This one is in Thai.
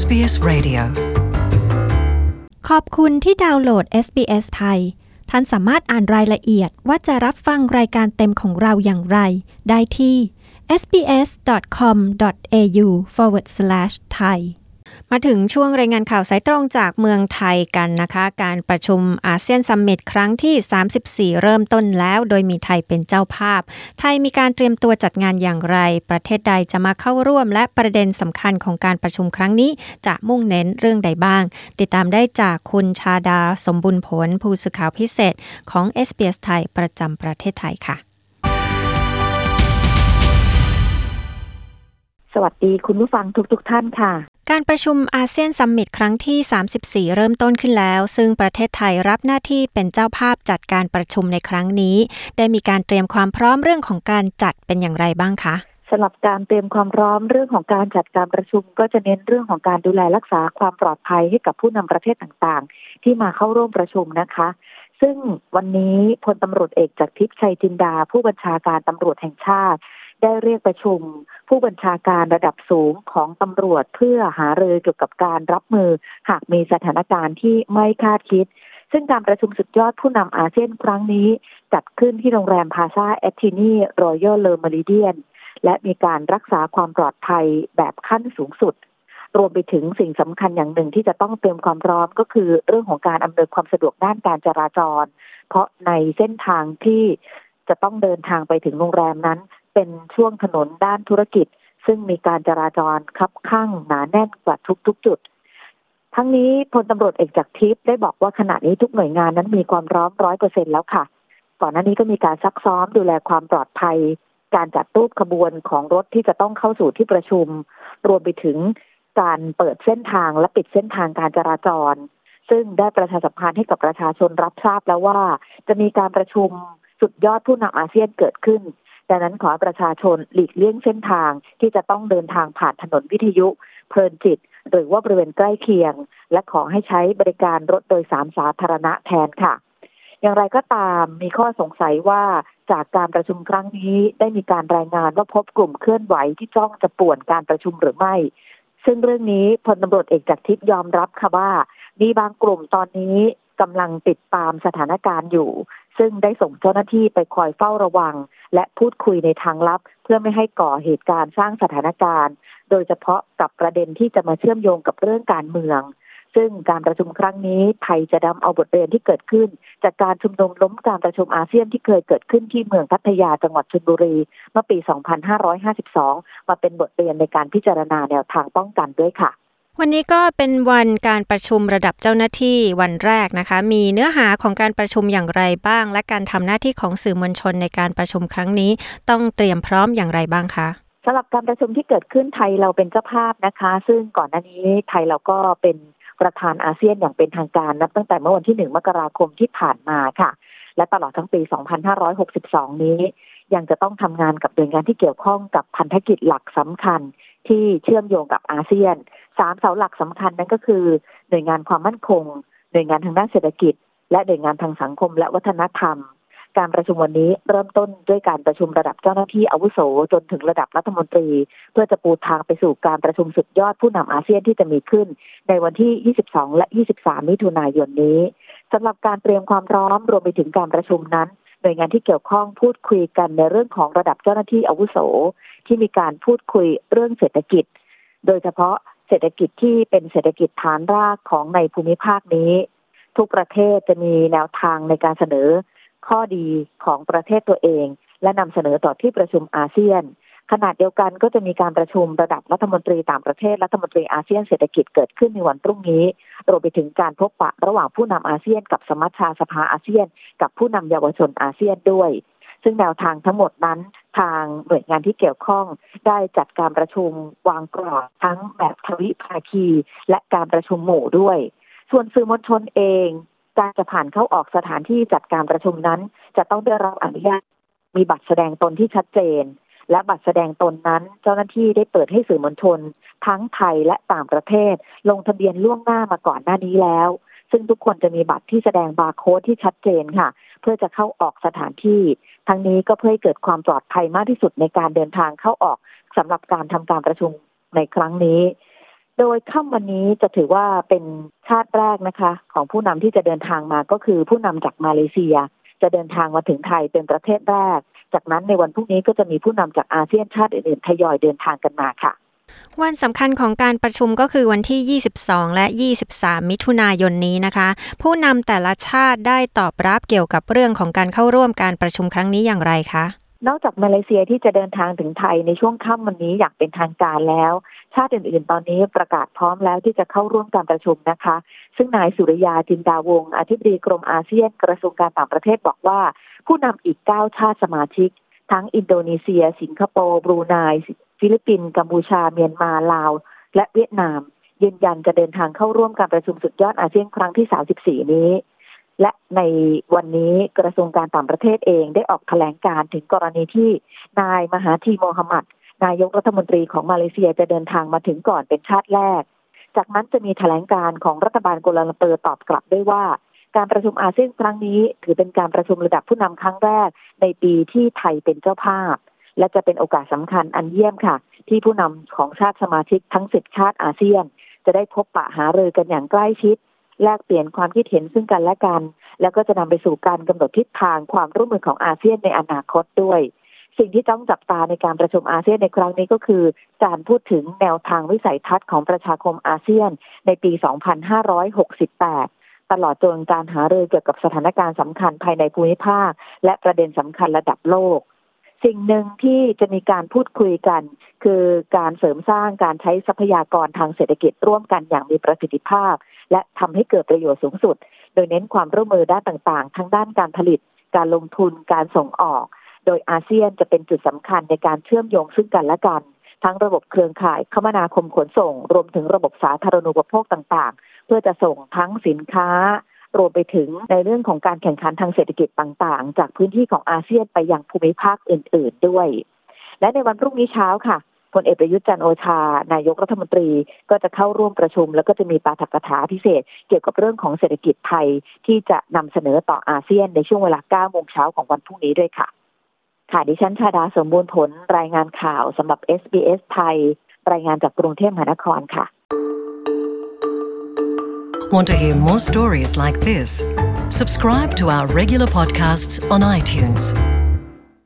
SBS Radio ขอบคุณที่ดาวน์โหลด SBS ไทย ท่านสามารถอ่านรายละเอียดว่าจะรับฟังรายการเต็มของเราอย่างไร ได้ที่ sbs.com.au forward slash thai มาถึงช่วงรายงานข่าวสายตรงจากเมืองไทยกันนะคะ การประชุมอาเซียนซัมมิตครั้งที่ 34 เริ่มต้นแล้ว โดยมีไทยเป็นเจ้าภาพ ไทยมีการเตรียมตัวจัดงานอย่างไร ประเทศใดจะมาเข้าร่วม และประเด็นสำคัญของการประชุมครั้งนี้ จะมุ่งเน้นเรื่องใดบ้าง ติดตามได้จากคุณชาดาสมบุญผล ผู้สื่อข่าวพิเศษของ SBS ไทยประจำประเทศไทยค่ะสวัสดีคุณผู้ฟังทุกๆทท่านค่ะ การประชุมอาเซียนซัมมิตครั้งที่ 34 เริ่มต้นขึ้นแล้ว ซึ่งประเทศไทยรับหน้าที่เป็นเจ้าภาพจัดการประชุมในครั้งนี้ ได้มีการเตรียมความพร้อมเรื่องของการจัดเป็นอย่างไรบ้างคะสำหรับการเตรียมความพร้อมเรื่องของการจัดการประชุม ก็จะเน้นเรื่องของการดูแลรักษาความปลอดภัยให้กับผู้นำประเทศต่างๆ ที่มาเข้าร่วมประชุมนะคะ ซึ่งวันนี้พลตำรวจเอกจากทิพย์ชัยจินดา ผู้บัญชาการตำรวจแห่งชาติ ได้เรียกประชุม ผู้บัญชาการระดับสูงของตำรวจเพื่อหารือเกี่ยวกับการรับมือ หากมีสถานการณ์ที่ไม่คาดคิด ซึ่งการประชุมสุดยอดผู้นำอาเซียนครั้งนี้ จัดขึ้นที่โรงแรมพลาซ่าแอทธินีรอยัลเลอเมอริเดียนและมีการรักษาความปลอดภัยแบบขั้นสูงสุด รวมไปถึงสิ่งสำคัญอย่างหนึ่งที่จะต้องเตรียมความพร้อมก็คือเรื่องของการอำนวยความสะดวกด้านการจราจร เพราะในเส้นทางที่จะต้องเดินทางไปถึงโรงแรมนั้น เป็นช่วงถนนด้านธุรกิจ ซึ่งมีการจราจรค่อนข้างหนาแน่นกว่าทุกๆจุด ทั้งนี้พลตำรวจเอกจากทิพย์ได้บอกว่าขณะนี้ทุกหน่วยงานนั้นมีความพร้อมร้อยเปอร์เซ็นแล้วค่ะ ก่อนหน้านี้ก็มีการซักซ้อมดูแลความปลอดภัย การจัดตู้ขบวนของรถที่จะต้องเข้าสู่ที่ประชุม รวมไปถึงการเปิดเส้นทางและปิดเส้นทางการจราจร ซึ่งได้ประชาสัมพันธ์ให้กับประชาชนรับทราบแล้วว่า จะมีการประชุมสุดยอดผู้นำอาเซียนเกิดขึ้น ดังนั้นขอประชาชนหลีกเลี่ยงเส้นทางที่จะต้องเดินทางผ่านถนนวิทยุ เพลินจิต หรือว่าบริเวณใกล้เคียง และขอให้ใช้บริการรถโดยสารสาธารณะแทนค่ะ อย่างไรก็ตามมีข้อสงสัยว่าจากการประชุมครั้งนี้ได้มีการรายงานว่าพบกลุ่มเคลื่อนไหวที่จ้องจะป่วนการประชุมหรือไม่ ซึ่งเรื่องนี้พลตำรวจเอกจากทิพย์ยอมรับค่ะว่า มีบางกลุ่มตอนนี้กำลังติดตามสถานการณ์อยู่ ซึ่งได้ส่งเจ้าหน้าที่ไปคอยเฝ้าระวัง และพูดคุยในทางลับ เพื่อไม่ให้ก่อเหตุการณ์สร้างสถานการณ์ โดยเฉพาะกับประเด็นที่จะมาเชื่อมโยงกับเรื่องการเมือง ซึ่งการประชุมครั้งนี้ไทยจะนำเอาบทเรียนที่เกิดขึ้น จากการชุมนุมล้มการประชุมอาเซียนที่เคยเกิดขึ้นที่เมืองพัทยาจังหวัดชลบุรี เมื่อปี 2552 มาเป็นบทเรียนในการพิจารณาแนวทางป้องกันด้วยค่ะ วันนี้ก็เป็นวันการประชุมระดับเจ้าหน้าที่วันแรกนะคะ มีเนื้อหาของการประชุมอย่างไรบ้าง และการทำหน้าที่ของสื่อมวลชนในการประชุมครั้งนี้ ต้องเตรียมพร้อมอย่างไรบ้างคะสำหรับการประชุมที่เกิดขึ้นไทยเราเป็นเจ้าภาพนะคะ ซึ่งก่อนหน้านี้ไทยเราก็เป็นประธานอาเซียนอย่างเป็นทางการนับตั้งแต่เมื่อวันที่หนึ่งมกราคมที่ผ่านมาค่ะ และตลอดทั้งปี 2562 นี้ ยังจะต้องทำงานกับหน่วยงานที่เกี่ยวข้องกับพันธกิจหลักสำคัญ ที่เชื่อมโยงกับอาเซียนสามเสาหลักสำคัญนั่นก็คือ หน่วยงานความมั่นคง หน่วยงานทางด้านเศรษฐกิจ และหน่วยงานทางสังคมและวัฒนธรรม การประชุมวันนี้เริ่มต้นด้วยการประชุมระดับเจ้าหน้าที่อาวุโสจนถึงระดับรัฐมนตรี เพื่อจะปูทางไปสู่การประชุมสุดยอดผู้นำอาเซียนที่จะมีขึ้น ในวันที่ 22 และ 23 มิถุนายนนี้สำหรับการเตรียมความพร้อมรวมไปถึงการประชุมนั้น น่วยงานที่เกี่ยวข้องพูดคุยกันในเรื่องของระดับเจ้าหน้าที่อาวุโส ที่มีการพูดคุยเรื่องเศรษฐกิจ โดยเฉพาะเศรษฐกิจที่เป็นเศรษฐกิจฐานรากของในภูมิภาคนี้ ทุกประเทศจะมีแนวทางในการเสนอข้อดีของประเทศตัวเอง และนำเสนอต่อที่ประชุมอาเซียน ขณะเดียวกันก็จะมีการประชุมระดับรัฐมนตรีต่างประเทศรัฐมนตรีอาเซียนเศรษฐกิจเกิดขึ้นในวันพรุ่งนี้ รวมไปถึงการพบปะระหว่างผู้นำอาเซียน กับสมัชชาสภาอาเซียน กับผู้นำเยาวชนอาเซียนด้วย ซึ่งแนวทางทั้งหมดนั้นทางหน่วยงานที่เกี่ยวข้องได้จัดการประชุมวางกรอบทั้งแบบทวิภาคี และการประชุมหมู่ด้วย ส่วนสื่อมวลชนเอง การจะผ่านเข้าออกสถานที่จัดการประชุมนั้น จะต้องได้รับอนุญาตมีบัตรแสดงตนที่ชัดเจน และบัตรแสดงตนนั้น เจ้าหน้าที่ได้เปิดให้สื่อมวลชน ทั้งไทยและต่างประเทศ ลงทะเบียนล่วงหน้ามาก่อนหน้านี้แล้ว ซึ่งทุกคนจะมีบัตรที่แสดงบาร์โค้ดที่ชัดเจนค่ะ เพื่อจะเข้าออกสถานที่ ทั้งนี้ก็เพื่อให้เกิดความปลอดภัยมากที่สุดในการเดินทางเข้าออกสำหรับการทำการประชุมในครั้งนี้ โดยค่ำวันนี้จะถือว่าเป็นชาติแรกนะคะ ของผู้นำที่จะเดินทางมาก็คือผู้นำจากมาเลเซีย จะเดินทางมาถึงไทยเป็นประเทศแรก จากนั้นในวันพรุ่งนี้ก็จะมีผู้นำจากอาเซียนชาติอื่นๆทยอยเดินทางกันมาค่ะ วันสำคัญของการประชุมก็คือวันที่ 22 และ 23 มิถุนายนนี้นะคะ ผู้นำแต่ละชาติได้ตอบรับเกี่ยวกับเรื่องของการเข้าร่วมการประชุมครั้งนี้อย่างไรคะนอกจากมาเลเซียที่จะเดินทางถึงไทยในช่วงค่ำวันนี้อย่างเป็นทางการแล้ว ชาติอื่นๆ ตอนนี้ประกาศพร้อมแล้วที่จะเข้าร่วมการประชุมนะคะ ซึ่งนายสุริยาจินดาวงศ์อธิบดีกรมอาเซียนกระทรวงการต่างประเทศบอกว่า ผู้นำอีก 9 ชาติสมาชิก ทั้งอินโดนีเซีย สิงคโปร์บรูไนฟิลิปปินส์กัมพูชาเมียนมาลาว และเวียดนาม ยืนยันจะเดินทางเข้าร่วมการประชุมสุดยอดอาเซียนครั้งที่ 34 นี้ และในวันนี้กระทรวงการต่างประเทศเองได้ออกแถลงการณ์ถึงกรณีที่นายมหาเธร์ โมฮัมหมัดนายกรัฐมนตรีของมาเลเซียจะเดินทางมาถึงก่อนเป็นชาติแรก จากนั้นจะมีแถลงการณ์ของรัฐบาลกัวลาลัมเปอร์ตอบกลับด้วยว่า การประชุมอาเซียนครั้งนี้ ถือเป็นการประชุมระดับผู้นำครั้งแรก ในปีที่ไทยเป็นเจ้าภาพ และจะเป็นโอกาสสำคัญอันเยี่ยมค่ะ ที่ผู้นำของชาติสมาชิกทั้งสิบชาติอาเซียน จะได้พบปะหารือกันอย่างใกล้ชิด แลกเปลี่ยนความคิดเห็นซึ่งกันและกัน แล้วก็จะนำไปสู่การกำหนดทิศทางความร่วมมือของอาเซียนในอนาคตด้วยสิ่งที่ต้องจับตาในการประชุมอาเซียนในครั้งนี้ก็คือ การพูดถึงแนวทางวิสัยทัศน์ของประชาคมอาเซียนในปี 2568 ตลอดจนการหารือเกี่ยวกับสถานการณ์สำคัญภายในภูมิภาค และประเด็นสำคัญระดับโลก สิ่งหนึ่งที่จะมีการพูดคุยกัน คือการเสริมสร้างการใช้ทรัพยากรทางเศรษฐกิจร่วมกันอย่างมีประสิทธิภาพ และทำให้เกิดประโยชน์สูงสุด โดยเน้นความร่วมมือด้านต่างๆ ทั้งด้านการผลิต การลงทุนการส่งออก โดยอาเซียนจะเป็นจุดสำคัญในการเชื่อมโยงซึ่งกันและกัน ทั้งระบบเครือข่ายคมนาคมขนส่ง รวมถึงระบบสาธารณูปโภคต่างๆ เพื่อจะส่งทั้งสินค้ารวมไปถึงในเรื่องของการแข่งขันทางเศรษฐกิจต่างๆ จากพื้นที่ของอาเซียนไปยังภูมิภาคอื่น ๆด้วย และในวันพรุ่งนี้เช้าค่ะพลเอกประยุทธ์จันโอชา นายกรัฐมนตรีก็จะเข้าร่วมประชุม แล้วก็จะมีปาฐกถาพิเศษ เกี่ยวกับเรื่องของเศรษฐกิจไทยที่จะนำเสนอต่ออาเซียนในช่วงเวลา9โมงเช้าของวันพรุ่งนี้ด้วยค่ะ ค่ะดิฉันชาดาสมบูรณ์ผลรายงานข่าวสำหรับ SBS ไทย รายงานจากกรุงเทพมหานครค่ะ Want to hear more stories like this? Subscribe to our regular podcasts on iTunes.